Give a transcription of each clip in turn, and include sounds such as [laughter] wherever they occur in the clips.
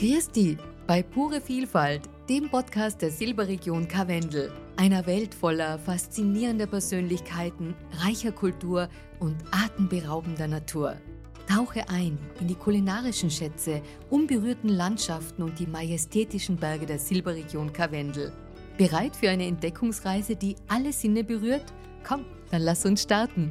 Dich bei Pure Vielfalt, dem Podcast der Silberregion Karwendel, einer Welt voller faszinierender Persönlichkeiten, reicher Kultur und atemberaubender Natur. Tauche ein in die kulinarischen Schätze, unberührten Landschaften und die majestätischen Berge der Silberregion Karwendel. Bereit für eine Entdeckungsreise, die alle Sinne berührt? Komm, dann lass uns starten.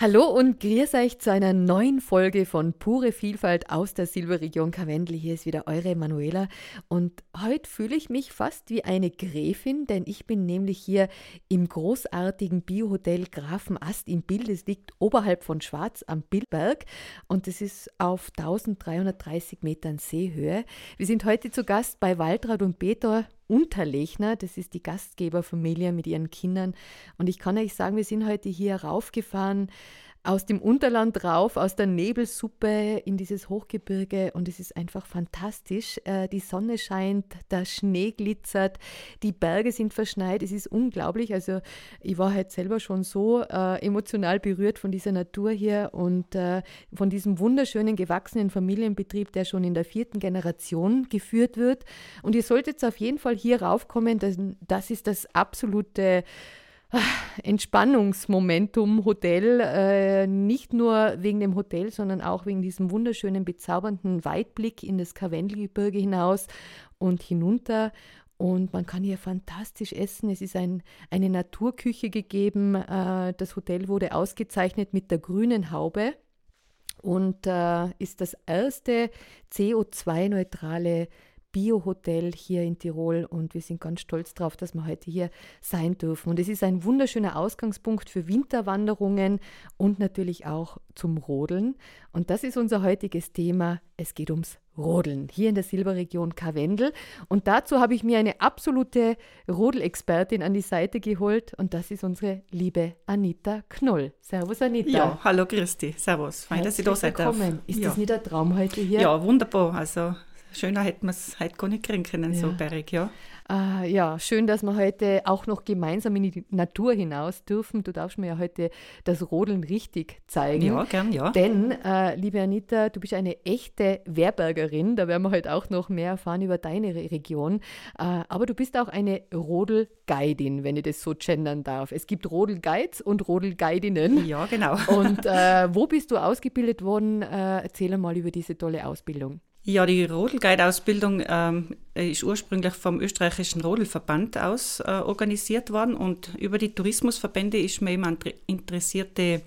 Hallo und grüß euch zu einer neuen Folge von Pure Vielfalt aus der Silberregion Karwendel. Hier ist wieder eure Manuela und heute fühle ich mich fast wie eine Gräfin, denn ich bin nämlich hier im großartigen Biohotel Grafenast im Bild. Es liegt oberhalb von Schwarz am Bildberg und es ist auf 1330 Metern Seehöhe. Wir sind heute zu Gast bei Waltraud und Peter Unterlechner, das ist die Gastgeberfamilie mit ihren Kindern. Und ich kann euch sagen, wir sind heute hier raufgefahren aus dem Unterland rauf, aus der Nebelsuppe in dieses Hochgebirge und es ist einfach fantastisch. Äh, die Sonne scheint, der Schnee glitzert, die Berge sind verschneit, es ist unglaublich. Also ich war halt selber schon so äh, emotional berührt von dieser Natur hier und äh, von diesem wunderschönen gewachsenen Familienbetrieb, der schon in der vierten Generation geführt wird. Und ihr solltet auf jeden Fall hier raufkommen, das, das ist das absolute Entspannungsmomentum Hotel, äh, nicht nur wegen dem Hotel, sondern auch wegen diesem wunderschönen, bezaubernden Weitblick in das Karwendelgebirge hinaus und hinunter. Und man kann hier fantastisch essen. Es ist ein, eine Naturküche gegeben. Äh, das Hotel wurde ausgezeichnet mit der grünen Haube und äh, ist das erste CO2-neutrale Bio-Hotel hier in Tirol und wir sind ganz stolz darauf, dass wir heute hier sein dürfen. Und es ist ein wunderschöner Ausgangspunkt für Winterwanderungen und natürlich auch zum Rodeln. Und das ist unser heutiges Thema. Es geht ums Rodeln hier in der Silberregion Karwendel. Und dazu habe ich mir eine absolute Rodelexpertin an die Seite geholt und das ist unsere liebe Anita Knoll. Servus Anita. Ja, hallo Christi. Servus. Fein, dass Sie da seid. Ist ja. das nicht ein Traum heute hier? Ja, wunderbar. Also schöner hätten wir es heute gar nicht kriegen können, ja. so berg, ja. Ah, ja, schön, dass wir heute auch noch gemeinsam in die Natur hinaus dürfen. Du darfst mir ja heute das Rodeln richtig zeigen. Ja, gern, ja. Denn, äh, liebe Anita, du bist eine echte Werbergerin. Da werden wir heute auch noch mehr erfahren über deine Region. Äh, aber du bist auch eine Rodelguidin, wenn ich das so gendern darf. Es gibt Rodelguides und Rodelguidinnen. Ja, genau. Und äh, wo bist du ausgebildet worden? Äh, erzähl mal über diese tolle Ausbildung. Ja, die Rodelguide-Ausbildung ähm, ist ursprünglich vom österreichischen Rodelverband aus äh, organisiert worden und über die Tourismusverbände ist mir an interessierte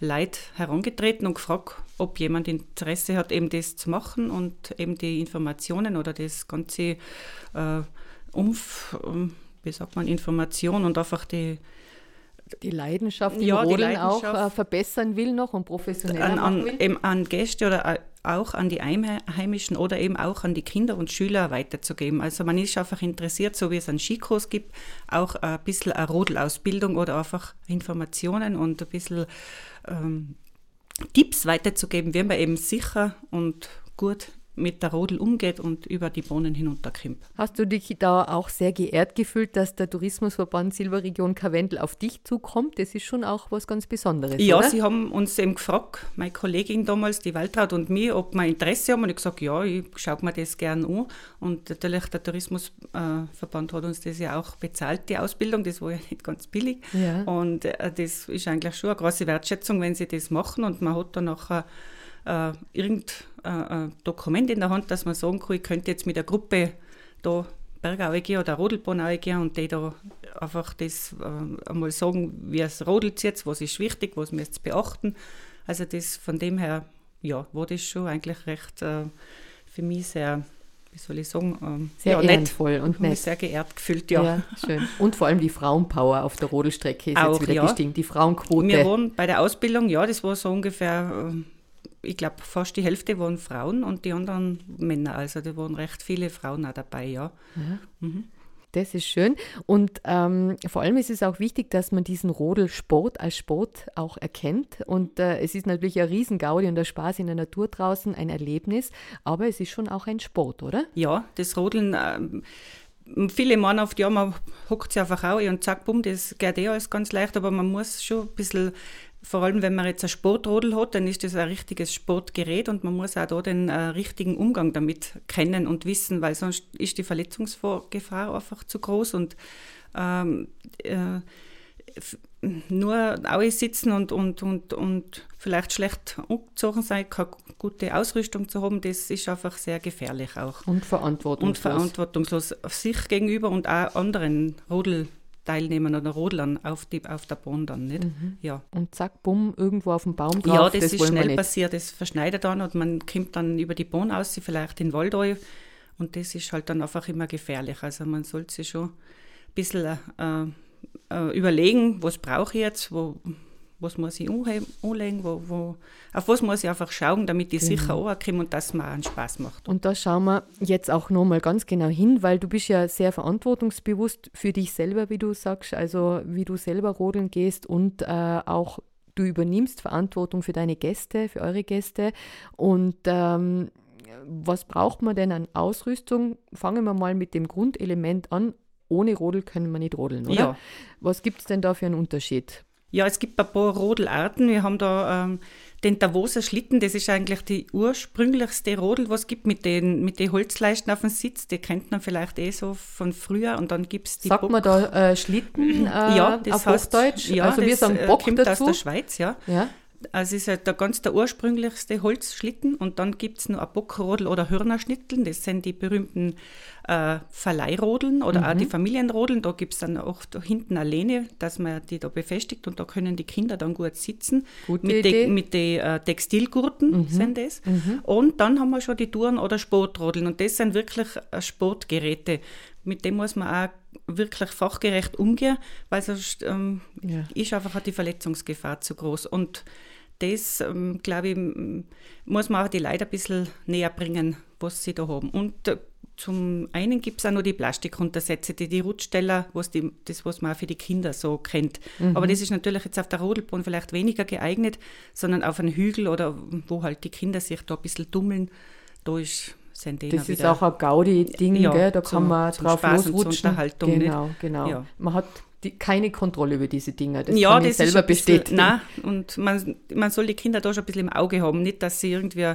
Leute herangetreten und gefragt, ob jemand Interesse hat, eben das zu machen und eben die Informationen oder das ganze äh, Umf, wie sagt man, Information und einfach die die Leidenschaft im ja, Rodeln Leidenschaft auch äh, verbessern will noch und professionell an, an, will? Eben an Gäste oder auch an die Einheimischen oder eben auch an die Kinder und Schüler weiterzugeben. Also man ist einfach interessiert, so wie es einen Skikurs gibt, auch ein bisschen eine Rodelausbildung oder einfach Informationen und ein bisschen ähm, Tipps weiterzugeben, wie man eben sicher und gut mit der Rodel umgeht und über die Bohnen hinunterkommt. Hast du dich da auch sehr geehrt gefühlt, dass der Tourismusverband Silberregion Karwendel auf dich zukommt? Das ist schon auch was ganz Besonderes. Ja, oder? sie haben uns eben gefragt, meine Kollegin damals, die Waltraud und mir, ob wir Interesse haben. Und ich gesagt, ja, ich schaue mir das gerne an. Und natürlich der Tourismusverband hat uns das ja auch bezahlt, die Ausbildung. Das war ja nicht ganz billig. Ja. Und äh, das ist eigentlich schon eine große Wertschätzung, wenn sie das machen. Und man hat dann nachher äh, irgendein äh, Dokument in der Hand, dass man sagen kann, ich könnte jetzt mit der Gruppe da Bergau gehen oder Rodelbahn gehen und die da einfach das äh, einmal sagen, wie es rodelt jetzt, was ist wichtig, was müsst ihr beachten. Also das von dem her, ja, war das schon eigentlich recht äh, für mich sehr, wie soll ich sagen, ähm, sehr ja, ehrenvoll nett. und nett. sehr geehrt gefühlt, ja. ja. schön. Und vor allem die Frauenpower auf der Rodelstrecke ist Auch, jetzt wieder ja. gestiegen, die Frauenquote. Wir waren bei der Ausbildung, ja, das war so ungefähr ähm, ich glaube, fast die Hälfte waren Frauen und die anderen Männer. Also da waren recht viele Frauen auch dabei, ja. ja. Mhm. Das ist schön. Und ähm, vor allem ist es auch wichtig, dass man diesen Rodelsport als Sport auch erkennt. Und äh, es ist natürlich ein Riesengaudi und der Spaß in der Natur draußen, ein Erlebnis. Aber es ist schon auch ein Sport, oder? Ja, das Rodeln. Ähm, viele meinen oft, ja, man hockt sich einfach auch und zack, bumm, das geht eh alles ganz leicht, aber man muss schon ein bisschen vor allem, wenn man jetzt ein Sportrodel hat, dann ist das ein richtiges Sportgerät und man muss auch da den äh, richtigen Umgang damit kennen und wissen, weil sonst ist die Verletzungsgefahr einfach zu groß und ähm, äh, nur sitzen und, und, und, und vielleicht schlecht angezogen sein, keine gute Ausrüstung zu haben, das ist einfach sehr gefährlich auch. Und verantwortungslos. Und verantwortungslos sich gegenüber und auch anderen Rodel Teilnehmern oder Rodlern auf, die, auf der Bahn dann, nicht? Mhm. Ja. Und zack, bumm, irgendwo auf dem Baum drauf. Ja, das, das ist schnell passiert, das verschneidet dann und man kommt dann über die Bahn aus, vielleicht in den Wald rein, und das ist halt dann einfach immer gefährlich. Also man sollte sich schon ein bisschen äh, äh, überlegen, was brauche ich jetzt, wo, was muss ich anlegen, wo, wo, auf was muss ich einfach schauen, damit ich genau. sicher ankomme und das mir einen Spaß macht. Und da schauen wir jetzt auch nochmal ganz genau hin, weil du bist ja sehr verantwortungsbewusst für dich selber, wie du sagst, also wie du selber rodeln gehst und äh, auch du übernimmst Verantwortung für deine Gäste, für eure Gäste und ähm, was braucht man denn an Ausrüstung? Fangen wir mal mit dem Grundelement an. Ohne Rodel können wir nicht rodeln, oder? Ja. Was gibt es denn da für einen Unterschied? Ja, es gibt ein paar Rodelarten. Wir haben da ähm, den Davoser Schlitten, das ist eigentlich die ursprünglichste Rodel, was es gibt mit den, mit den Holzleisten auf dem Sitz. Die kennt man vielleicht eh so von früher. Und dann gibt es die Sagt Bock. man da äh, Schlitten äh, ja, das auf heißt, Hochdeutsch? Ja, also wir sagen Bock kommt dazu. aus der Schweiz, ja. ja. Also es ist halt der ganz der ursprünglichste Holzschlitten und dann gibt es noch ein Bockrodel oder Hörnerschnitteln, das sind die berühmten äh, Verleihrodeln oder mhm. auch die Familienrodeln. Da gibt es dann auch da hinten eine Lehne, dass man die da befestigt und da können die Kinder dann gut sitzen. Gute mit den mit de, äh, Textilgurten mhm. sind das. Mhm. Und dann haben wir schon die Touren- oder Sportrodeln und das sind wirklich äh, Sportgeräte. Mit dem muss man auch wirklich fachgerecht umgehen, weil sonst ähm, ja. ist einfach die Verletzungsgefahr zu groß. Und das, ähm, glaube ich, muss man auch die Leute ein bisschen näher bringen, was sie da haben. Und äh, zum einen gibt es auch noch die Plastikuntersätze, die, die Rutschsteller, was die, das, was man auch für die Kinder so kennt. Mhm. Aber das ist natürlich jetzt auf der Rodelbahn vielleicht weniger geeignet, sondern auf einem Hügel oder wo halt die Kinder sich da ein bisschen dummeln, da ist das ist auch ein Gaudi-Ding, ja, da kann man drauf Spaß losrutschen. Genau, nicht. genau. Ja. Man hat die, keine Kontrolle über diese Dinge. Das ja, kann ich selber bestätigen. Nein, und man, man soll die Kinder da schon ein bisschen im Auge haben. Nicht, dass sie irgendwie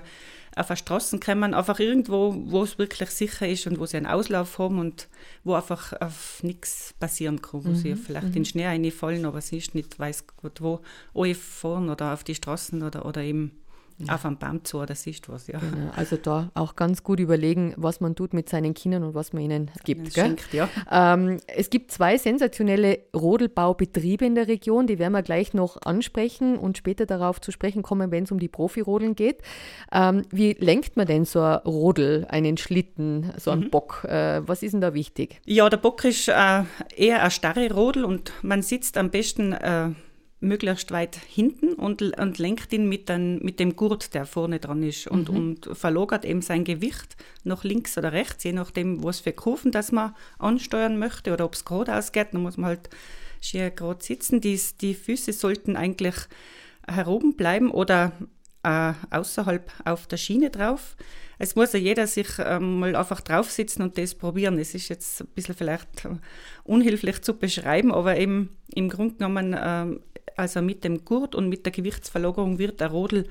auf der Straße kommen, einfach irgendwo, wo es wirklich sicher ist und wo sie einen Auslauf haben und wo einfach auf nichts passieren kann, wo mhm. sie vielleicht mhm. in den Schnee reinfallen, aber sie ist nicht weiß Gott wo, fahren oder auf die Straßen oder, oder eben ja. Auf einem Baum zu, das ist was, ja. Genau. Also da auch ganz gut überlegen, was man tut mit seinen Kindern und was man ihnen gibt. Schenkt, ja. Ähm, es gibt zwei sensationelle Rodelbaubetriebe in der Region, die werden wir gleich noch ansprechen und später darauf zu sprechen kommen, wenn es um die Profirodeln geht. Ähm, wie lenkt man denn so ein Rodel, einen Schlitten, so einen mhm. Bock? Äh, was ist denn da wichtig? Ja, der Bock ist äh, eher ein starre Rodel und man sitzt am besten äh, möglichst weit hinten und, und lenkt ihn mit, den, mit dem Gurt, der vorne dran ist und, mhm. und verlagert eben sein Gewicht nach links oder rechts, je nachdem, was für Kurven das man ansteuern möchte oder ob es gerade ausgeht, dann muss man halt schön gerade sitzen. Die, die Füße sollten eigentlich heroben bleiben oder äh, außerhalb auf der Schiene drauf. Es muss ja jeder sich ähm, mal einfach draufsitzen und das probieren. Es ist jetzt ein bisschen vielleicht äh, unhilflich zu beschreiben, aber eben im Grunde genommen ähm, also mit dem Gurt und mit der Gewichtsverlagerung wird der Rodel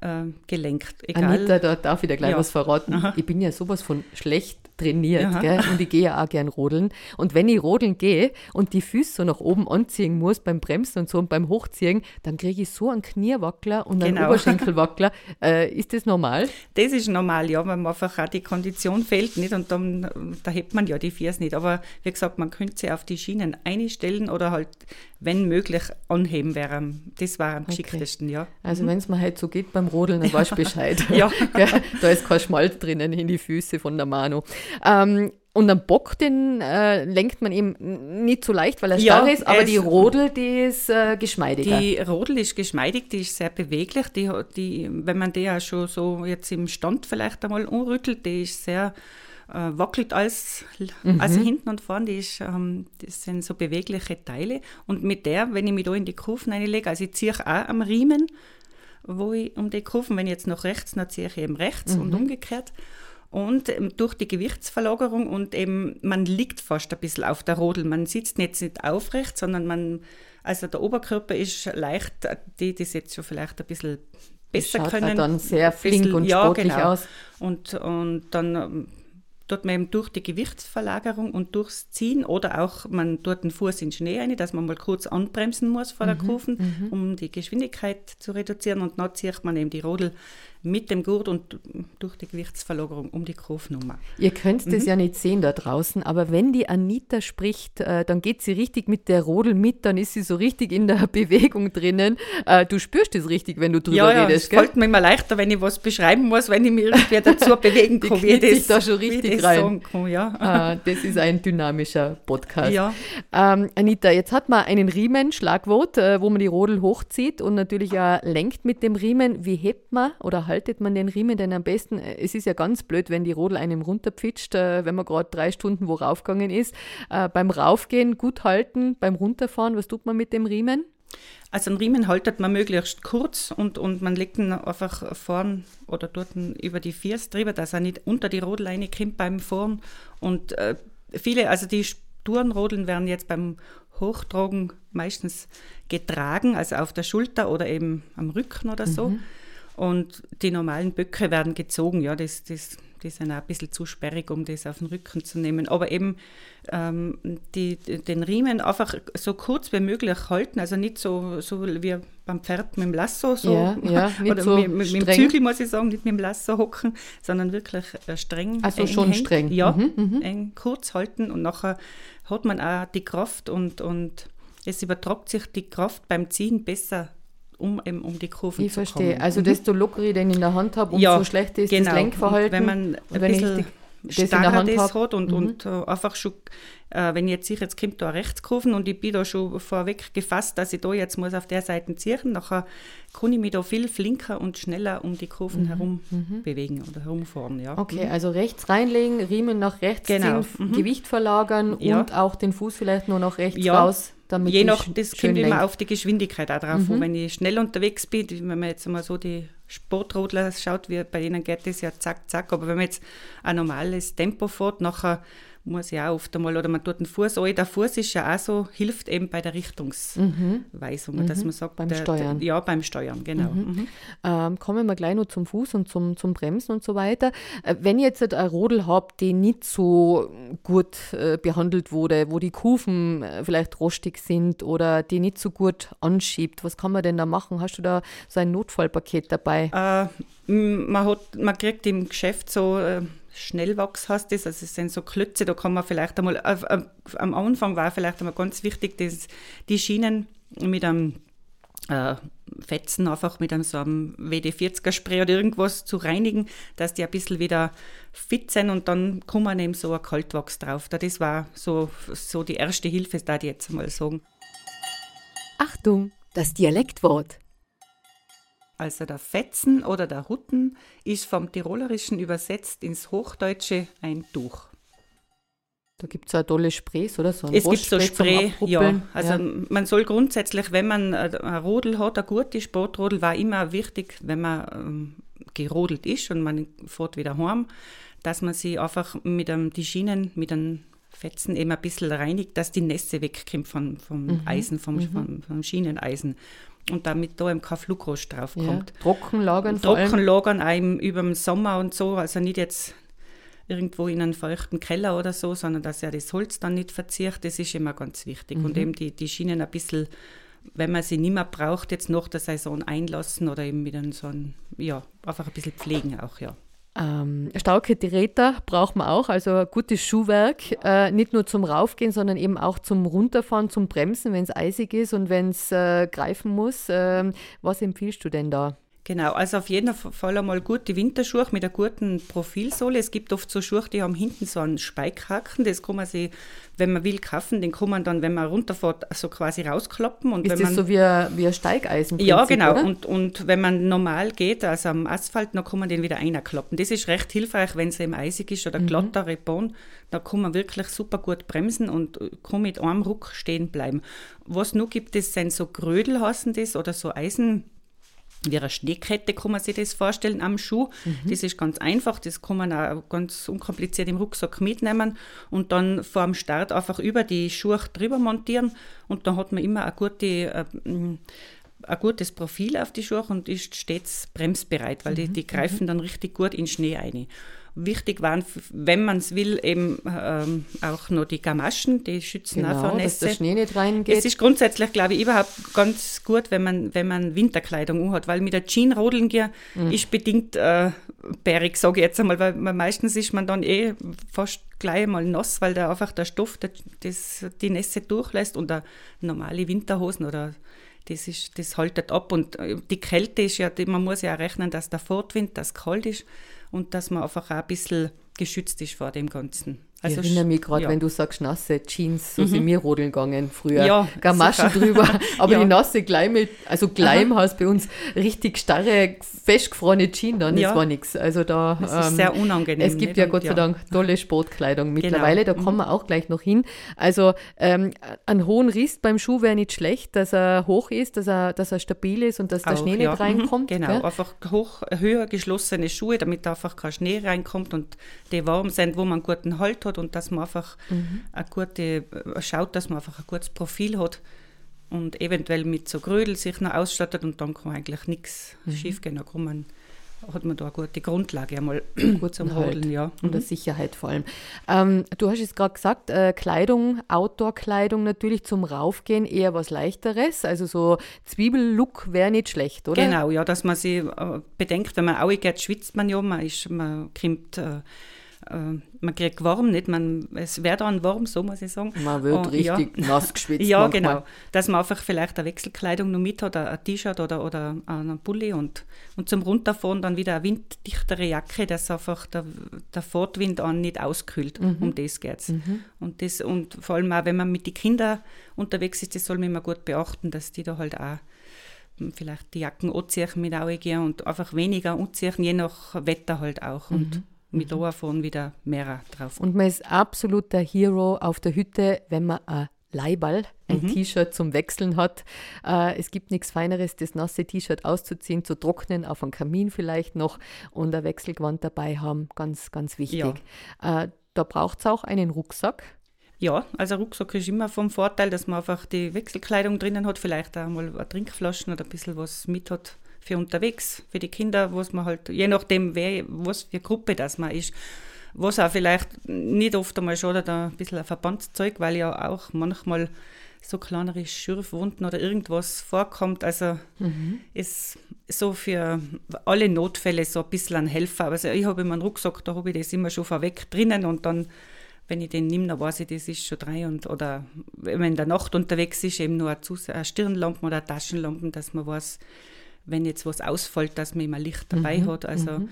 äh, gelenkt. Egal. Anita, da darf ich dir gleich ja. was verraten. Aha. Ich bin ja sowas von schlecht trainiert und ich gehe ja auch gern rodeln. Und wenn ich rodeln gehe und die Füße so nach oben anziehen muss beim Bremsen und so und beim Hochziehen, dann kriege ich so einen Kniewackler und einen genau. Oberschenkelwackler. Äh, ist das normal? Das ist normal, ja, weil man einfach auch die Kondition fehlt nicht und dann da hebt man ja die Füße nicht. Aber wie gesagt, man könnte sie auf die Schienen einstellen oder halt, wenn möglich, anheben wäre. Das war am geschicktesten, ja. Also mhm. wenn es mir halt so geht beim Rodeln, dann weißt du [laughs] Bescheid. [laughs] ja. da ist kein Schmalz drinnen in die Füße von der Manu. Ähm, und am Bock, den äh, lenkt man eben nicht so leicht, weil er ja, starr ist, aber die Rodel, die ist äh, geschmeidiger. Die Rodel ist geschmeidig, die ist sehr beweglich. Die, die, wenn man die ja schon so jetzt im Stand vielleicht einmal umrüttelt, die ist sehr äh, wackelt als, mhm. also hinten und vorne, die ist, ähm, das sind so bewegliche Teile. Und mit der, wenn ich mich da in die Kurven reinlege, also ich ziehe auch am Riemen, wo ich um die Kurven, wenn ich jetzt nach rechts, dann ziehe ich eben rechts mhm. und umgekehrt. Und ähm, durch die Gewichtsverlagerung und eben, man liegt fast ein bisschen auf der Rodel. Man sitzt jetzt nicht aufrecht, sondern man, also der Oberkörper ist leicht, die, die jetzt schon vielleicht ein bisschen besser das schaut können. dann sehr flink bisschen, und ja, sportlich genau. aus. Und, und dann tut man eben durch die Gewichtsverlagerung und durchs Ziehen oder auch man tut den Fuß in Schnee rein, dass man mal kurz anbremsen muss vor der Kurven, um die Geschwindigkeit zu reduzieren. Und dann zieht man eben die Rodel mit dem Gurt und durch die Gewichtsverlagerung um die Kurvnummer. Ihr könnt das ja nicht sehen da draußen, aber wenn die Anita spricht, äh, dann geht sie richtig mit der Rodel mit, dann ist sie so richtig in der [laughs] Bewegung drinnen. Äh, du spürst das richtig, wenn du drüber Ja, ja, redest, es gell? fällt mir immer leichter, wenn ich was beschreiben muss, wenn ich mich irgendwie dazu [laughs] bewegen Die kann, wie sich das, da schon richtig das rein. kann, ja. Ah, das ist ein dynamischer Podcast. Ja. Ähm, Anita, jetzt hat man einen Riemen, Schlagwort, äh, wo man die Rodel hochzieht und natürlich ja lenkt mit dem Riemen. Wie hebt man oder haltet man den Riemen denn am besten? Äh, Es ist ja ganz blöd, wenn die Rodel einem runterpfitscht, äh, wenn man gerade drei Stunden wo raufgegangen ist. Äh, beim Raufgehen gut halten, beim Runterfahren, was tut man mit dem Riemen? Also einen Riemen haltet man möglichst kurz und, und man legt ihn einfach vorn oder dort über die Fiers drüber, dass er nicht unter die Rodel reinkommt beim Fahren. Und äh, viele, also die Spurenrodeln werden jetzt beim Hochtragen meistens getragen, also auf der Schulter oder eben am Rücken oder so. Und die normalen Böcke werden gezogen, ja, das, das, die sind auch ein bisschen zu sperrig, um das auf den Rücken zu nehmen. Aber eben ähm, die, den Riemen einfach so kurz wie möglich halten, also nicht so, so wie beim Pferd mit dem Lasso, so, Ja, ja, [laughs] nicht oder so mit, mit, mit dem. Zügel, muss ich sagen, nicht mit dem Lasso hocken, sondern wirklich äh, streng. Also schon streng. Ja, Mhm, eng kurz halten und nachher hat man auch die Kraft und, und es übertragt sich die Kraft beim Ziehen besser, um, eben, um die Kurven Ich zu verstehe. kommen. Also Mhm. desto lockerer ich den in der Hand habe, umso Ja, schlechter ist genau. das Lenkverhalten. Und wenn man ein wenn ich bisschen das starrer das hat und, Mhm. und äh, einfach schon, äh, wenn ich jetzt sehe, jetzt kommt da Rechtskurven und ich bin da schon vorweg gefasst, dass ich da jetzt muss auf der Seite ziehen, nachher kann ich mich da viel flinker und schneller um die Kurven herum bewegen oder herumfahren. Ja. Mhm, Okay, also rechts reinlegen, Riemen nach rechts Genau, ziehen, mhm. Gewicht verlagern Ja. und auch den Fuß vielleicht nur nach rechts Ja, raus, damit Je nach, das kommt immer auf die Geschwindigkeit auch drauf an. Wenn ich schnell unterwegs bin, wenn man jetzt mal so die Sportrodler schaut, wie bei denen geht das ja zack, zack. Aber wenn man jetzt ein normales Tempo fährt, nachher muss ich auch oft einmal, oder man tut den Fuß an. Der Fuß ist ja auch so, hilft eben bei der Richtungsweisung, dass man sagt, Beim der, Steuern. Der, ja, beim Steuern, genau. Mhm. Ähm, kommen wir gleich noch zum Fuß und zum, zum Bremsen und so weiter. Äh, wenn ich jetzt eine Rodel habe, die nicht so gut äh, behandelt wurde, wo die Kufen äh, vielleicht rostig sind oder die nicht so gut anschiebt, was kann man denn da machen? Hast du da so ein Notfallpaket dabei? Äh, man, hat, man kriegt im Geschäft so äh, Schnellwachs, heißt das, also es sind so Klötze, da kann man vielleicht einmal, äh, äh, am Anfang war vielleicht einmal ganz wichtig, dass die Schienen mit einem äh, Fetzen einfach mit einem so einem WD-40er-Spray oder irgendwas zu reinigen, dass die ein bisschen wieder fit sind und dann kommt man eben so ein Kaltwachs drauf. Da Das war so, so die erste Hilfe, da ich jetzt mal sagen. Achtung, das Dialektwort. Also der Fetzen oder der Hutten ist vom Tirolerischen übersetzt ins Hochdeutsche ein Tuch. Da gibt es ja tolle Sprays, oder so? ein Es gibt so Spray, ja. Also man soll grundsätzlich, wenn man ein Rodel hat, eine gute Sportrodel, war immer wichtig, wenn man ähm, gerodelt ist und man fährt wieder heim, dass man sie einfach mit einem, die Schienen mit einem Fetzen eben ein bisschen reinigt, dass die Nässe wegkommt vom, vom Mhm. Eisen, vom, vom, vom Schieneneisen. Und damit da eben kein Flugrost drauf ja. kommt. Trocken lagern. Trocken lagern auch im, über den Sommer und so, also nicht jetzt irgendwo in einen feuchten Keller oder so, sondern dass ja das Holz dann nicht verzieht, das ist immer ganz wichtig. Und eben die, die Schienen ein bisschen, wenn man sie nicht mehr braucht, jetzt nach der Saison einlassen oder eben mit einem so einem, ja, einfach ein bisschen pflegen auch, ja. Ähm, starke Geräte braucht man auch, also gutes Schuhwerk, äh, nicht nur zum Raufgehen, sondern eben auch zum Runterfahren, zum Bremsen, wenn es eisig ist und wenn es äh, greifen muss. Ähm, was empfiehlst du denn da? Genau, also auf jeden Fall einmal gute Winterschuhe mit einer guten Profilsohle. Es gibt oft so Schuhe, die haben hinten so einen Speikhaken. Das kann man sich, wenn man will, kaufen. Den kann man dann, wenn man runterfährt, so quasi rausklappen. Und Ist wenn das man, so wie ein, wie ein Steigeisen? Ja, genau. Oder? Und, und wenn man normal geht, also am Asphalt, dann kann man den wieder einklappen. Das ist recht hilfreich, wenn es eben eisig ist oder glatter Rebon. Da kann man wirklich super gut bremsen und äh, kann mit einem Ruck stehen bleiben. Was noch gibt, das sind so Grödel, heißen das, oder so Eisen. Wie eine Schneekette kann man sich das vorstellen am Schuh. Mhm. Das ist ganz einfach, das kann man auch ganz unkompliziert im Rucksack mitnehmen und dann vor dem Start einfach über die Schuhe drüber montieren und dann hat man immer eine gute, äh, ein gutes Profil auf die Schuhe und ist stets bremsbereit, weil mhm. die, die greifen dann richtig gut in Schnee ein. Wichtig waren, wenn man es will, eben ähm, auch noch die Gamaschen, die schützen genau, auch vor Nässe. Dass der Schnee nicht reingeht. Es ist grundsätzlich, glaube ich, überhaupt ganz gut, wenn man, wenn man Winterkleidung hat, weil mit der Jean rodeln gehen mhm. ist bedingt äh, bärig, sage ich jetzt einmal, weil man, meistens ist man dann eh fast gleich mal nass, weil da einfach der Stoff der, das, die Nässe durchlässt und normale Winterhosen oder das, ist, das haltet ab. Und äh, die Kälte ist ja, man muss ja auch rechnen, dass der Fortwind, das kalt ist und dass man einfach auch ein bisschen geschützt ist vor dem Ganzen. Also ich erinnere mich gerade, ja. wenn du sagst nasse Jeans, so mhm. sind wir rodeln gegangen früher. Ja, Gamaschen drüber, [laughs] aber ja. die nasse Gleim, also Gleim heißt bei uns richtig starre, festgefrorene Jeans dann, ja. das war nichts. Also da, das ist ähm, sehr unangenehm. Es gibt ja Gott sei Dank tolle Sportkleidung genau. mittlerweile, genau. da kommen wir auch gleich noch hin. Also ähm, einen hohen Rist beim Schuh wäre nicht schlecht, dass er hoch ist, dass er, dass er stabil ist und dass der auch, Schnee nicht reinkommt. Genau, gell? einfach hoch, höher geschlossene Schuhe, damit einfach kein Schnee reinkommt und die warm sind, wo man einen guten Halt hat hat und dass man einfach mhm. eine gute, äh, schaut, dass man einfach ein gutes Profil hat und eventuell mit so Grödel sich noch ausstattet und dann kann eigentlich nichts mhm. schief gehen. Dann kann man, hat man da eine gute Grundlage einmal gut [clears throat] zum halt. Rodeln, ja. Und mhm. Sicherheit vor allem. Ähm, du hast es gerade gesagt, äh, Kleidung, Outdoor-Kleidung natürlich zum Raufgehen eher was Leichteres. Also so Zwiebellook wäre nicht schlecht, oder? Genau, ja, dass man sich äh, bedenkt, wenn man auch geht, schwitzt man ja, man, ist, man kommt äh, äh, man kriegt warm, nicht? Man, es wäre dann warm, so muss ich sagen. Man wird und, richtig ja. nass [laughs] geschwitzt. ja, manchmal. genau. Dass man einfach vielleicht eine Wechselkleidung noch mit hat, ein T-Shirt oder, oder einen Pulli und, und zum Runterfahren dann wieder eine winddichtere Jacke, dass einfach der, der Fortwind an nicht auskühlt. Mhm. Um das geht es. Mhm. Und, das, und vor allem auch, wenn man mit den Kindern unterwegs ist, das soll man immer gut beachten, dass die da halt auch vielleicht die Jacken anziehen mit gehen und einfach weniger anziehen, je nach Wetter halt auch. Mhm. Mit mhm. davon wieder mehr drauf. Und man ist absoluter Hero auf der Hütte, wenn man ein Leiball, ein mhm. T-Shirt zum Wechseln hat. Äh, es gibt nichts Feineres, das nasse T-Shirt auszuziehen, zu trocknen, auf einem Kamin vielleicht noch und ein Wechselgewand dabei haben. Ganz, ganz wichtig. Ja. Äh, da braucht es auch einen Rucksack. Ja, also Rucksack ist immer vom Vorteil, dass man einfach die Wechselkleidung drinnen hat, vielleicht auch mal eine Trinkflaschen oder ein bisschen was mit hat für unterwegs, für die Kinder, was man halt, je nachdem, wer, was für Gruppe das man ist, was auch vielleicht nicht oft einmal schadet, ein bisschen ein Verbandszeug, weil ja auch manchmal so kleinere Schürfwunden oder irgendwas vorkommt. Also mhm. ist so für alle Notfälle so ein bisschen ein Helfer. Also ich habe in meinem Rucksack, da habe ich das immer schon vorweg drinnen und dann, wenn ich den nehme, dann weiß ich, das ist schon drei und oder wenn man in der Nacht unterwegs ist, eben nur eine Stirnlampe oder eine Taschenlampe, dass man weiß, wenn jetzt was ausfällt, dass man immer Licht dabei mhm. hat. Also mhm.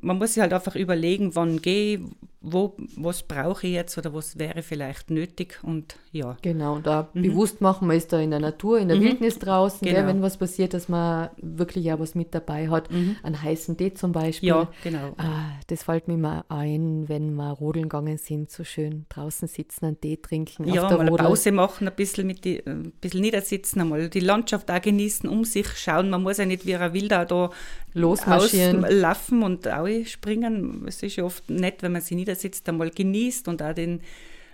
Man muss sich halt einfach überlegen, wann gehe ich, wo, was brauche ich jetzt oder was wäre vielleicht nötig und ja. Genau, da mhm. bewusst machen, man ist da in der Natur, in der mhm. Wildnis draußen, genau. ja, wenn was passiert, dass man wirklich ja was mit dabei hat, mhm. einen heißen Tee zum Beispiel. Ja, genau. Ah, das fällt mir mal ein, wenn wir rodeln gegangen sind, so schön draußen sitzen, einen Tee trinken. Ja, mal Rodel. eine Pause machen, ein bisschen, mit die, ein bisschen niedersitzen, einmal die Landschaft auch genießen, um sich schauen. Man muss ja nicht wie ein Wilder da losmarschieren, laufen und auch springen. Es ist ja oft nett, wenn man sich nieder sitzt, einmal genießt und auch den,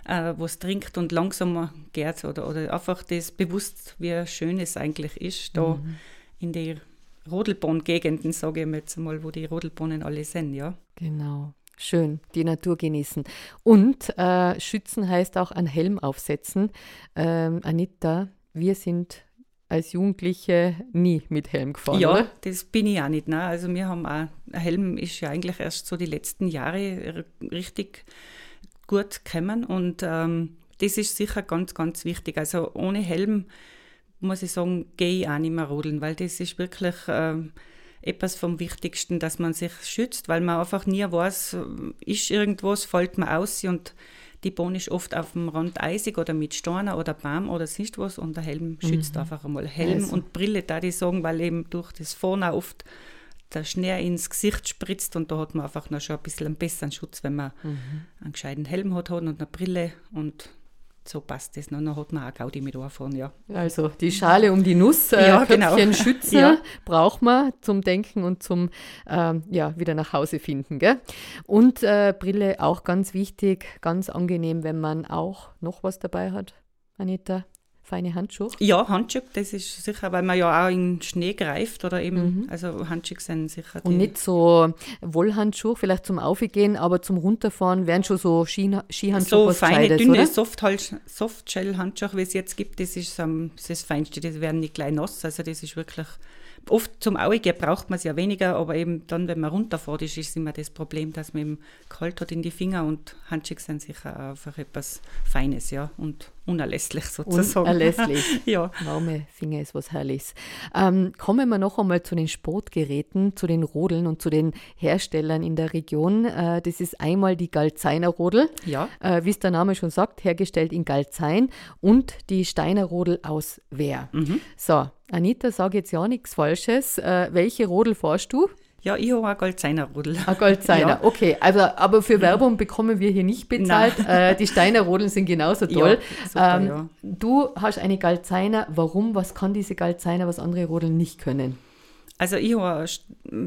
äh, was trinkt und langsamer geht oder, oder einfach das bewusst, wie schön es eigentlich ist, da mhm. in die Rodelbahn-Gegenden, sage ich mal jetzt einmal, wo die Rodelbahnen alle sind, ja. Genau. Schön, die Natur genießen. Und äh, schützen heißt auch einen Helm aufsetzen. Ähm, Anita, wir sind als Jugendliche nie mit Helm gefahren, ja, oder? das bin ich auch nicht. Ne? Also wir haben auch, Helm ist ja eigentlich erst so die letzten Jahre richtig gut gekommen und ähm, das ist sicher ganz, ganz wichtig. Also ohne Helm, muss ich sagen, gehe ich auch nicht mehr rodeln, weil das ist wirklich ähm, etwas vom Wichtigsten, dass man sich schützt, weil man einfach nie weiß, ist irgendwas, fällt man aus und die Bahn ist oft auf dem Rand eisig oder mit Steinen oder Baum oder sonst was und der Helm schützt mhm. einfach einmal. Helm also. und Brille, da die sagen, weil eben durch das Fahren oft der Schnee ins Gesicht spritzt und da hat man einfach noch schon ein bisschen einen besseren Schutz, wenn man mhm. einen gescheiten Helm hat und eine Brille und so passt das. Dann hat man auch Gaudi mit davon, ja. Also die Schale um die Nuss, äh, Ja, genau. Köpfchen schützen, Ja. braucht man zum Denken und zum ähm, ja, wieder nach Hause finden. Gell? Und äh, Brille auch ganz wichtig, ganz angenehm, wenn man auch noch was dabei hat. Anita, feine Handschuhe. Ja, Handschuhe, das ist sicher, weil man ja auch in Schnee greift oder eben, also Handschuhe sind sicher Mhm. Und nicht so Wollhandschuhe, vielleicht zum Aufgehen, aber zum Runterfahren wären schon so Ski Skihandschuhe so feine, Gescheites, dünne Softshell-Handschuhe, wie es jetzt gibt, das ist am- das Feinste, die werden nicht gleich nass, also das ist wirklich, oft zum Augen braucht man es ja weniger, aber eben dann, wenn man runterfährt, ist, ist immer das Problem, dass man eben kalt hat in die Finger und Handschuhe sind sicher einfach etwas Feines, ja, und unerlässlich sozusagen. Unerlässlich. [laughs] ja. Warme Finger ist was Herrliches. Ähm, kommen wir noch einmal zu den Sportgeräten, zu den Rodeln und zu den Herstellern in der Region. Äh, das ist einmal die Galzeiner Rodel, Ja, äh, wie es der Name schon sagt, hergestellt in Galzein und die Steiner Rodel aus Wehr. So, Anita, sag jetzt ja nichts Falsches. Äh, welche Rodel fährst du? ja, ich habe auch Goldzeiner Rudel. Ein Goldseiner, [laughs] Ja. okay. Also, aber für Werbung bekommen wir hier nicht bezahlt. Äh, die Steiner Rodeln sind genauso toll. super, ähm, ja. Du hast eine Galzeiner. Warum? Was kann diese Galzeiner, was andere Rodeln nicht können? Also ich habe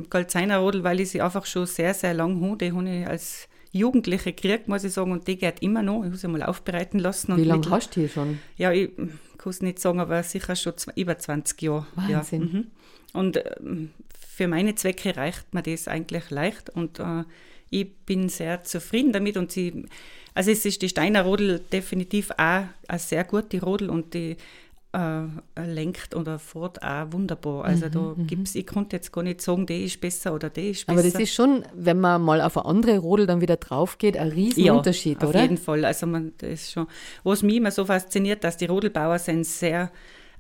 Goldzeiner Rodel, weil ich sie einfach schon sehr, sehr lang habe. Die habe ich als Jugendliche gekriegt, muss ich sagen, und die geht immer noch. Ich habe sie mal aufbereiten lassen. Wie lange hast du hier schon? Ja, ich kann es nicht sagen, aber sicher schon über 20 Jahre. Wahnsinn. Ja, mhm. Und ähm, für meine Zwecke reicht mir das eigentlich leicht und äh, ich bin sehr zufrieden damit und sie, also es ist die Steiner Rodel definitiv auch eine sehr gute Rodel und die äh, lenkt oder fährt auch wunderbar. Also da gibt's, ich konnte jetzt gar nicht sagen, die ist besser oder die ist besser. Aber das ist schon, wenn man mal auf eine andere Rodel dann wieder drauf geht, ein Riesenunterschied, auf oder? jeden Fall. Also man, das ist schon, was mich immer so fasziniert, dass die Rodelbauer sind sehr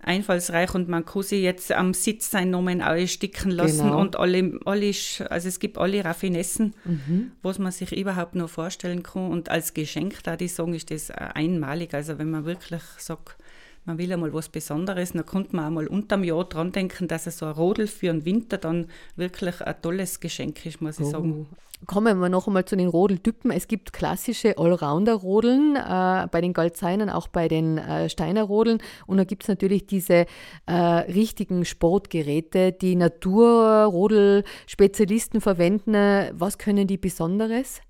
einfallsreich und man kann sich jetzt am Sitz sein Nomen aussticken lassen Genau. und alle, alle, also es gibt alle Raffinessen, Mhm. was man sich überhaupt noch vorstellen kann und als Geschenk, da die sagen, ist das einmalig. Also wenn man wirklich sagt, man will einmal was Besonderes, dann könnte man einmal unterm Jahr dran denken, dass es so ein Rodel für den Winter dann wirklich ein tolles Geschenk ist, muss ich sagen. Oh. Kommen wir noch einmal zu den Rodeltypen. Es gibt klassische Allrounder-Rodeln, äh, bei den Galzeinern, auch bei den äh, Steiner-Rodeln. Und dann gibt es natürlich diese äh, richtigen Sportgeräte, die Naturrodel-Spezialisten verwenden. Was können die Besonderes?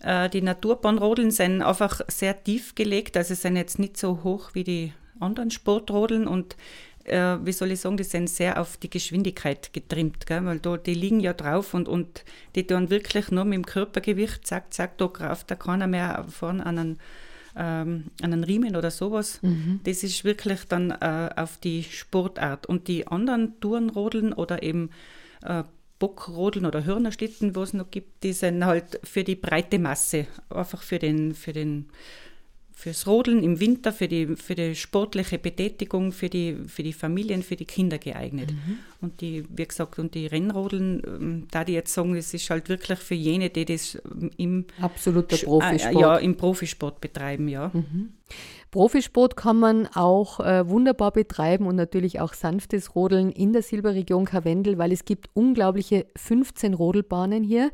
Äh, die Naturbahnrodeln sind einfach sehr tief gelegt, also sind jetzt nicht so hoch wie die anderen Sportrodeln und äh, wie soll ich sagen, die sind sehr auf die Geschwindigkeit getrimmt, gell? weil da, die liegen ja drauf und, und die tun wirklich nur mit dem Körpergewicht, zack, zack, da greift da keiner mehr vorne an einen, ähm, an einen Riemen oder sowas. Das ist wirklich dann äh, auf die Sportart. Und die anderen Tourenrodeln oder eben äh, Bockrodeln oder Hörnerschlitten, was es noch gibt, die sind halt für die breite Masse, einfach für den, für den fürs Rodeln im Winter, für die, für die sportliche Betätigung, für die, für die Familien, für die Kinder geeignet. Und die, wie gesagt, und die Rennrodeln, ähm, da die jetzt sagen, das ist halt wirklich für jene, die das ähm, im, Absoluter Profisport. Äh, ja, im Profisport betreiben, ja. Profisport kann man auch äh, wunderbar betreiben und natürlich auch sanftes Rodeln in der Silberregion Karwendel, weil es gibt unglaubliche 15 Rodelbahnen hier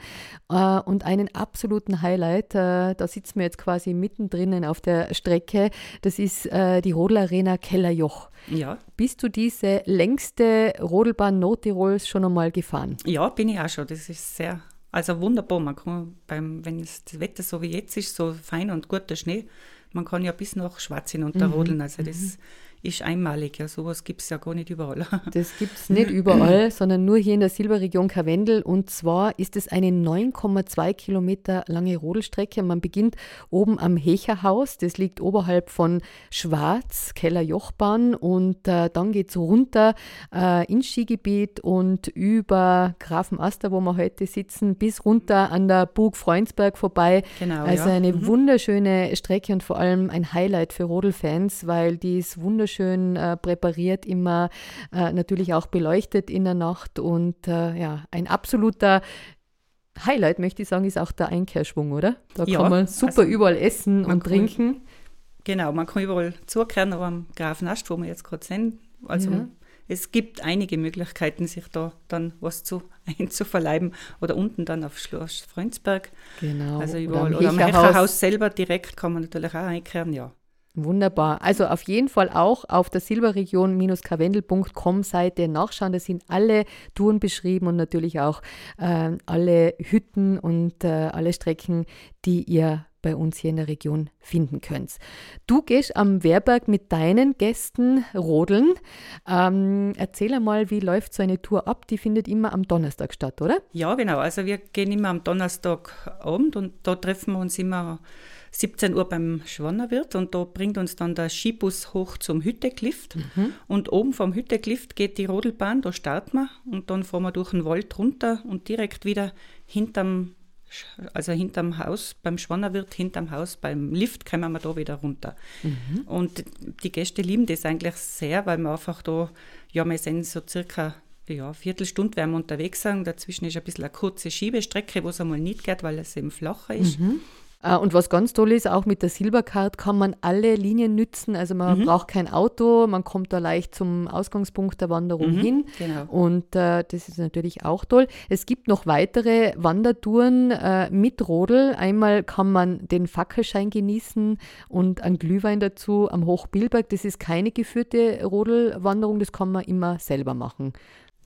äh, und einen absoluten Highlight. Äh, da sitzen wir jetzt quasi mittendrin auf der Strecke. Das ist äh, die Rodelarena Kellerjoch. Ja, Bist du diese längste Rodelbahn Nordtirols schon einmal gefahren? ja, bin ich auch schon. Das ist sehr, also wunderbar. Man kann beim, wenn es das Wetter so wie jetzt ist, so fein und guter Schnee, man kann ja bis nach Schwarz hinunterrodeln. Also das ist einmalig. Ja, sowas gibt es ja gar nicht überall. [laughs] Das gibt es nicht überall, sondern nur hier in der Silberregion Karwendel. Und zwar ist es eine 9,2 Kilometer lange Rodelstrecke. Man beginnt oben am Hecherhaus, das liegt oberhalb von Schwarz, Keller-Jochbahn. Und äh, dann geht es runter äh, ins Skigebiet und über Grafenaster, wo wir heute sitzen, bis runter an der Burg Freundsberg vorbei. Genau, Also ja. eine Mhm. wunderschöne Strecke und vor allem ein Highlight für Rodelfans, weil die ist wunderschön äh, präpariert, immer äh, natürlich auch beleuchtet in der Nacht und äh, ja, ein absoluter Highlight, möchte ich sagen, ist auch der Einkehrschwung, oder? Da Ja, kann man super also überall essen und kann- trinken. Genau, man kann überall zukehren, aber am Grafenast, wo wir jetzt gerade sind, also Ja. es gibt einige Möglichkeiten, sich da dann was zu [laughs] einzuverleiben oder unten dann auf Schloss Freundsberg. Genau. Also überall. Oder am. Hecherhaus selber direkt kann man natürlich auch einkehren, ja. Wunderbar. Also auf jeden Fall auch auf der silberregion-karwendel.com Seite nachschauen. Da sind alle Touren beschrieben und natürlich auch äh, alle Hütten und äh, alle Strecken, die ihr bei uns hier in der Region finden könnt. Du gehst am Wehrberg mit deinen Gästen rodeln. Ähm, erzähl einmal, wie läuft so eine Tour ab? Die findet immer am Donnerstag statt, oder? Ja, genau. Also wir gehen immer am Donnerstagabend und da treffen wir uns immer 17 Uhr beim Schwannerwirt und da bringt uns dann der Skibus hoch zum Hütteklift. Mhm. Und oben vom Hütteklift geht die Rodelbahn, da starten wir und dann fahren wir durch den Wald runter und direkt wieder hinterm also hinterm Haus, beim Schwannerwirt, hinterm Haus, beim Lift kommen wir da wieder runter. Mhm. Und die Gäste lieben das eigentlich sehr, weil wir einfach da, ja, wir sind so circa ja, eine Viertelstunde werden wir unterwegs sein. Dazwischen ist ein bisschen eine kurze Schiebestrecke, wo es einmal nicht geht, weil es eben flacher ist. Mhm. Äh, und was ganz toll ist, auch mit der Silbercard kann man alle Linien nützen. Also man mhm. braucht kein Auto, man kommt da leicht zum Ausgangspunkt der Wanderung mhm, hin. Genau. Und äh, das ist natürlich auch toll. Es gibt noch weitere Wandertouren äh, mit Rodel. Einmal kann man den Fackelschein genießen und einen Glühwein dazu am Hochbilberg. Das ist keine geführte Rodelwanderung, das kann man immer selber machen.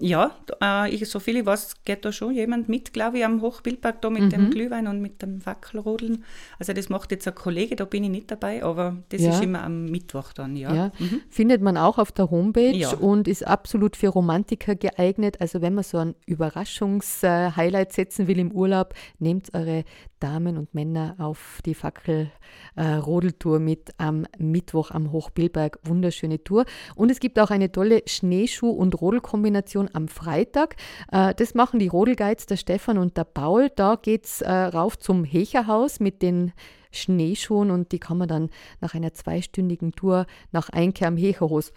Ja, äh, ich, so viel ich weiß, geht da schon jemand mit, glaube ich, am Hochbildberg da mit mhm. dem Glühwein und mit dem Wackelrodeln. Also das macht jetzt ein Kollege, da bin ich nicht dabei, aber das ja. ist immer am Mittwoch dann, ja. ja. Mhm. Findet man auch auf der Homepage ja. und ist absolut für Romantiker geeignet. Also wenn man so ein Überraschungs-Highlight setzen will im Urlaub, nehmt eure Damen und Männer auf die Fackel-Rodeltour mit am Mittwoch am Hochbillberg. Wunderschöne Tour. Und es gibt auch eine tolle Schneeschuh- und Rodelkombination am Freitag. Äh, das machen die Rodelguides, der Stefan und der Paul. Da geht es äh, rauf zum Hecherhaus mit den Schneeschuhen und die kann man dann nach einer zweistündigen Tour nach Einkehr am Hecherhaus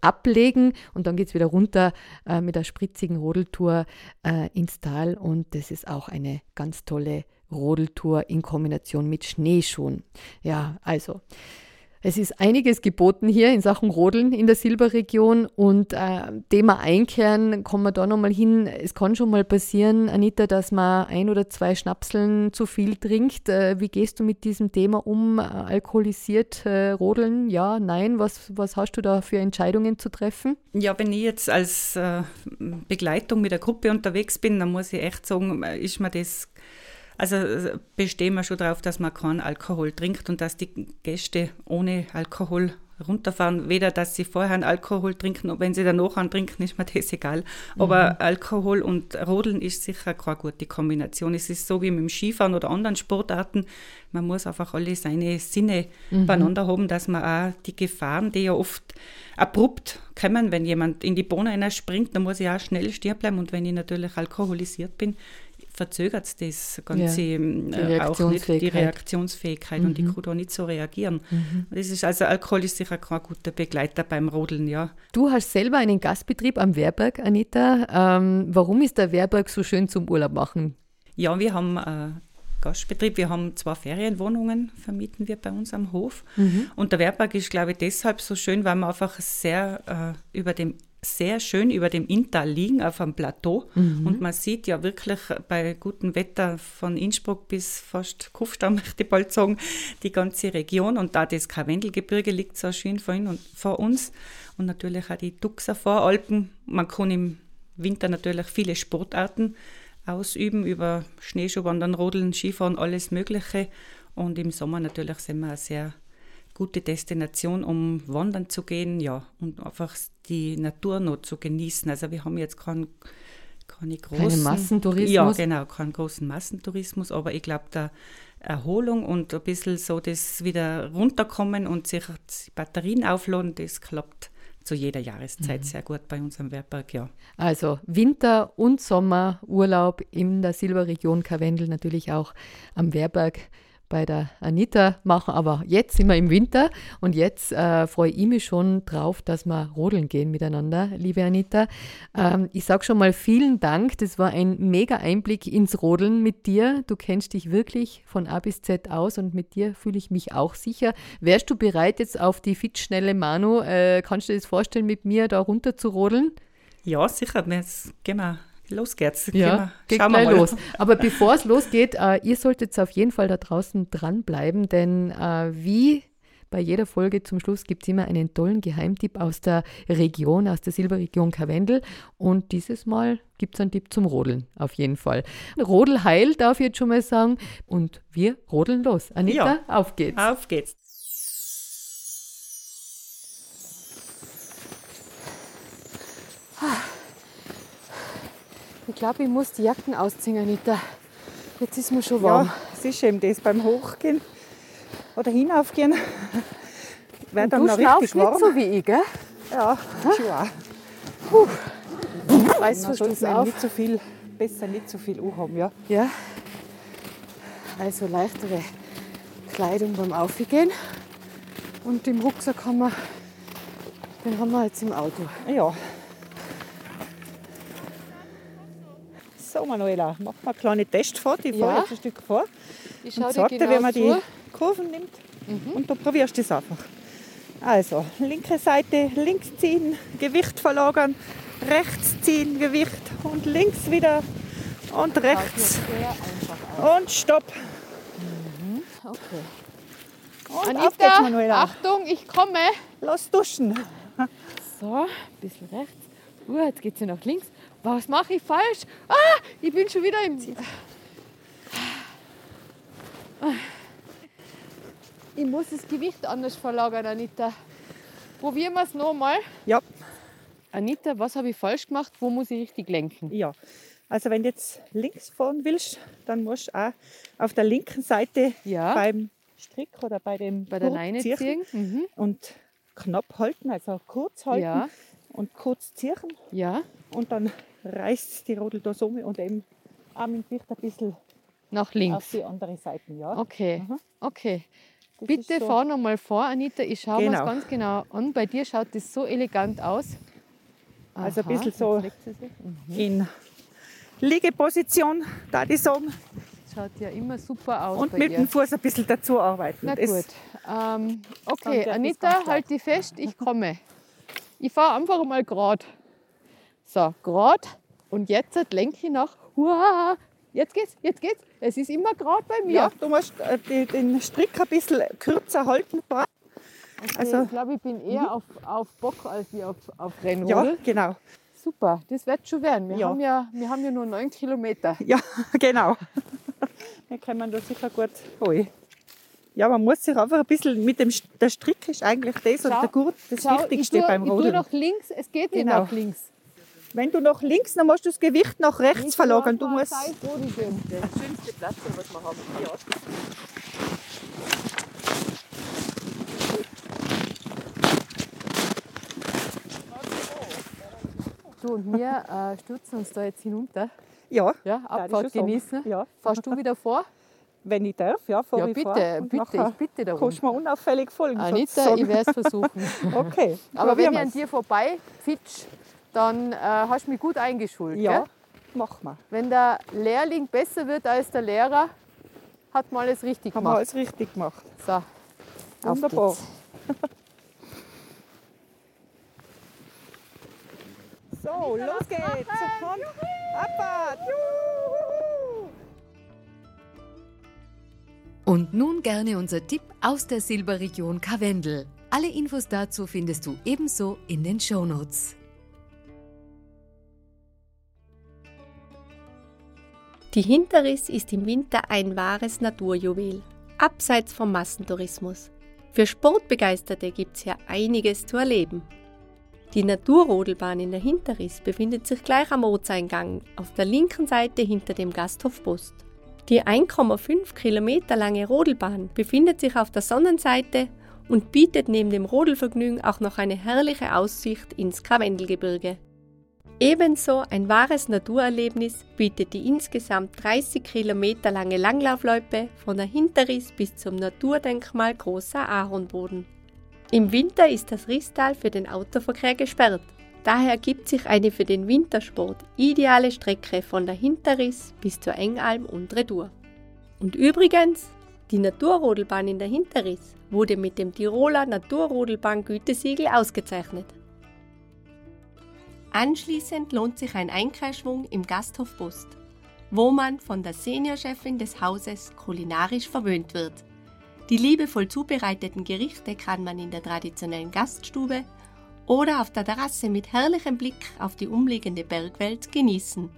ablegen und dann geht es wieder runter äh, mit der spritzigen Rodeltour äh, ins Tal und das ist auch eine ganz tolle Rodeltour in Kombination mit Schneeschuhen. Ja, also es ist einiges geboten hier in Sachen Rodeln in der Silberregion und äh, Thema Einkehren, kommen wir da nochmal hin. Es kann schon mal passieren, Anita, dass man ein oder zwei Schnapseln zu viel trinkt. Äh, wie gehst du mit diesem Thema um? Äh, alkoholisiert äh, Rodeln? Ja, nein? Was, was hast du da für Entscheidungen zu treffen? Ja, wenn ich jetzt als äh, Begleitung mit der Gruppe unterwegs bin, dann muss ich echt sagen, äh, ist mir das also bestehen wir schon darauf, dass man keinen Alkohol trinkt und dass die Gäste ohne Alkohol runterfahren. Weder, dass sie vorher einen Alkohol trinken und wenn sie danach einen trinken, ist mir [laughs] das egal. Aber mhm. Alkohol und Rodeln ist sicher keine gute Kombination. Es ist so wie mit dem Skifahren oder anderen Sportarten. Man muss einfach alle seine Sinne mhm. beieinander haben, dass man auch die Gefahren, die ja oft abrupt kommen, wenn jemand in die Bohne springt, dann muss ich auch schnell stehen bleiben. Und wenn ich natürlich alkoholisiert bin, verzögert es das Ganze ja, ähm, äh, auch nicht, die Reaktionsfähigkeit mhm. und ich kann da nicht so reagieren. Mhm. Das ist also Alkohol ist sicher kein guter Begleiter beim Rodeln, ja. Du hast selber einen Gastbetrieb am Wehrberg, Anita. Ähm, warum ist der Wehrberg so schön zum Urlaub machen? Ja, wir haben äh, Gastbetrieb. Wir haben zwei Ferienwohnungen, vermieten wir bei uns am Hof. Mhm. Und der Wehrberg ist, glaube ich, deshalb so schön, weil man einfach sehr äh, über dem sehr schön über dem Inntal liegen, auf einem Plateau. Mhm. Und man sieht ja wirklich bei gutem Wetter von Innsbruck bis fast Kufstein, [laughs] möchte ich bald sagen, die ganze Region. Und da das Karwendelgebirge liegt so schön vor, und vor uns. Und natürlich auch die Duxer Voralpen. Man kann im Winter natürlich viele Sportarten ausüben, über Schneeschuhwandern, Rodeln, Skifahren, alles Mögliche. Und im Sommer natürlich sind wir sehr gute Destination, um wandern zu gehen, ja, und einfach die Natur noch zu genießen. Also wir haben jetzt keinen keine großen Keinen Massentourismus. Ja, genau, keinen großen Massentourismus, aber ich glaube, der Erholung und ein bisschen so das wieder runterkommen und sich die Batterien aufladen, das klappt zu jeder Jahreszeit mhm. sehr gut bei unserem Werkberg, ja. Also Winter- und Sommerurlaub in der Silberregion Karwendel, natürlich auch am Wehrberg bei der Anita machen, aber jetzt sind wir im Winter und jetzt äh, freue ich mich schon drauf, dass wir rodeln gehen miteinander, liebe Anita. Ähm, ich sage schon mal vielen Dank, das war ein mega Einblick ins Rodeln mit dir. Du kennst dich wirklich von A bis Z aus und mit dir fühle ich mich auch sicher. Wärst du bereit jetzt auf die fit schnelle Manu? Äh, kannst du dir das vorstellen, mit mir da runter zu rodeln? Ja, sicher. Jetzt gehen Los geht's. Ja, geht Schauen gleich los. Aber bevor es losgeht, äh, ihr solltet auf jeden Fall da draußen dranbleiben, denn äh, wie bei jeder Folge zum Schluss gibt es immer einen tollen Geheimtipp aus der Region, aus der Silberregion Karwendel. Und dieses Mal gibt es einen Tipp zum Rodeln, auf jeden Fall. Rodelheil darf ich jetzt schon mal sagen. Und wir rodeln los. Anita, ja, auf geht's. Auf geht's. Ich glaube, ich muss die Jacken ausziehen, Anita. Jetzt ist mir schon warm. Ja, es ist eben das beim Hochgehen oder hinaufgehen. Wird dann noch richtig warm. nicht so wie ich, gell? Ja, schon auch. Puh. Reißverschluss auf. Nicht so viel, besser nicht so viel haben, ja. Ja. Also leichtere Kleidung beim Aufgehen. Und im Rucksack haben wir, den haben wir jetzt im Auto. Ja. So, Manuela, mach mal eine kleine Testfahrt. Ich fahre jetzt ein Stück vor. Ich und sag dir, wie man die Kurven nimmt. Mhm. Und du probierst es einfach. Also, linke Seite links ziehen, Gewicht verlagern, rechts ziehen, Gewicht und links wieder und rechts. Und stopp. Mhm. Okay. Und Anita, auf geht's, Manuela. Achtung, ich komme. Los duschen. So, ein bisschen rechts. Uh, jetzt geht sie nach links. Was mache ich falsch? Ah, ich bin schon wieder im Ziel. Ich muss das Gewicht anders verlagern, Anita. Probieren wir es nochmal. Ja. Anita, was habe ich falsch gemacht? Wo muss ich richtig lenken? Ja. Also wenn du jetzt links fahren willst, dann musst du auch auf der linken Seite ja. beim Strick oder bei dem bei der Leine ziehen mhm. und knapp halten, also kurz halten ja. und kurz ziehen. Ja. Und dann reißt die Rodeldose um und eben auch mit Gewicht ein bisschen nach links. Auf die andere Seite, ja. Okay, mhm. okay. Das Bitte so. fahr noch mal vor, Anita. Ich schaue genau. mir das ganz genau an. Bei dir schaut das so elegant aus. Aha, also ein bisschen so mhm. in Liegeposition, da die sagen. Schaut ja immer super aus. Und mit ihr. dem Fuß ein bisschen dazu arbeiten. Na das gut. Ähm, okay, Anita, halt die fest, ich komme. Ich fahre einfach mal gerade. So, gerade. Und jetzt lenke ich nach. Uah, jetzt geht's, jetzt geht's. Es ist immer gerade bei mir. Ja, du musst äh, den Strick ein bisschen kürzer halten. Okay, also, ich glaube, ich bin eher mhm. auf, auf Bock als auf, auf Rennrudel. Ja, genau. Super, das wird schon werden. Wir, ja. Haben ja, wir haben ja nur neun Kilometer. [laughs] Ja, genau. Dann kann man da sicher gut holen. Ja, man muss sich einfach ein bisschen mit dem der Strick ist eigentlich das schau, und der Gurt das schau, Wichtigste tue, beim Rodeln. Ich tue nach links, es geht nicht genau. nach links. Wenn du nach links, dann musst du das Gewicht nach rechts ich verlagern. Du musst. Zeit, wo die sind. Der schönste Platz, was wir haben. Ja. Du und wir äh, stürzen uns da jetzt hinunter. Ja. ja Abfahrt genießen. Ja. Fahrst du wieder vor? Wenn ich darf, ja, fahr ja, bitte, vor. bitte, ich bitte darum. Kannst du mir unauffällig folgen? Anita, ich werde es versuchen. [laughs] okay. Aber wenn ich an dir vorbei fitsch, dann äh, hast du mich gut eingeschult. Ja, gell? mach mal. Wenn der Lehrling besser wird als der Lehrer, hat man alles richtig Haben gemacht. wir alles richtig gemacht. So, wunderbar. [laughs] so, los geht's. Sofort. Abfahrt. Und nun gerne unser Tipp aus der Silberregion Karwendel. Alle Infos dazu findest du ebenso in den Shownotes. Die Hinterriss ist im Winter ein wahres Naturjuwel, abseits vom Massentourismus. Für Sportbegeisterte gibt es hier einiges zu erleben. Die Naturrodelbahn in der Hinterriss befindet sich gleich am Ortseingang auf der linken Seite hinter dem Gasthof Post. Die 1,5 Kilometer lange Rodelbahn befindet sich auf der Sonnenseite und bietet neben dem Rodelvergnügen auch noch eine herrliche Aussicht ins Karwendelgebirge. Ebenso ein wahres Naturerlebnis bietet die insgesamt 30 Kilometer lange Langlaufloipe von der Hinterriss bis zum Naturdenkmal Großer Ahornboden. Im Winter ist das Risstal für den Autoverkehr gesperrt. Daher gibt sich eine für den Wintersport ideale Strecke von der Hinterriss bis zur Engalm und Retour. Und übrigens, die Naturrodelbahn in der Hinterriss wurde mit dem Tiroler Naturrodelbahn Gütesiegel ausgezeichnet. Anschließend lohnt sich ein Einkehrschwung im Gasthof Bust, wo man von der Seniorchefin des Hauses kulinarisch verwöhnt wird. Die liebevoll zubereiteten Gerichte kann man in der traditionellen Gaststube oder auf der Terrasse mit herrlichem Blick auf die umliegende Bergwelt genießen.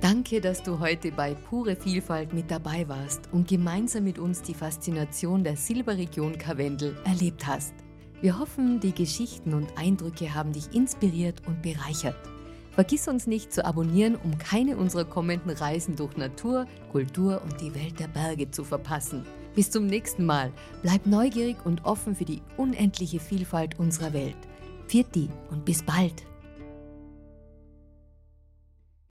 Danke, dass du heute bei Pure Vielfalt mit dabei warst und gemeinsam mit uns die Faszination der Silberregion Karwendel erlebt hast. Wir hoffen, die Geschichten und Eindrücke haben dich inspiriert und bereichert. Vergiss uns nicht zu abonnieren, um keine unserer kommenden Reisen durch Natur, Kultur und die Welt der Berge zu verpassen. Bis zum nächsten Mal. Bleib neugierig und offen für die unendliche Vielfalt unserer Welt. Viert und bis bald.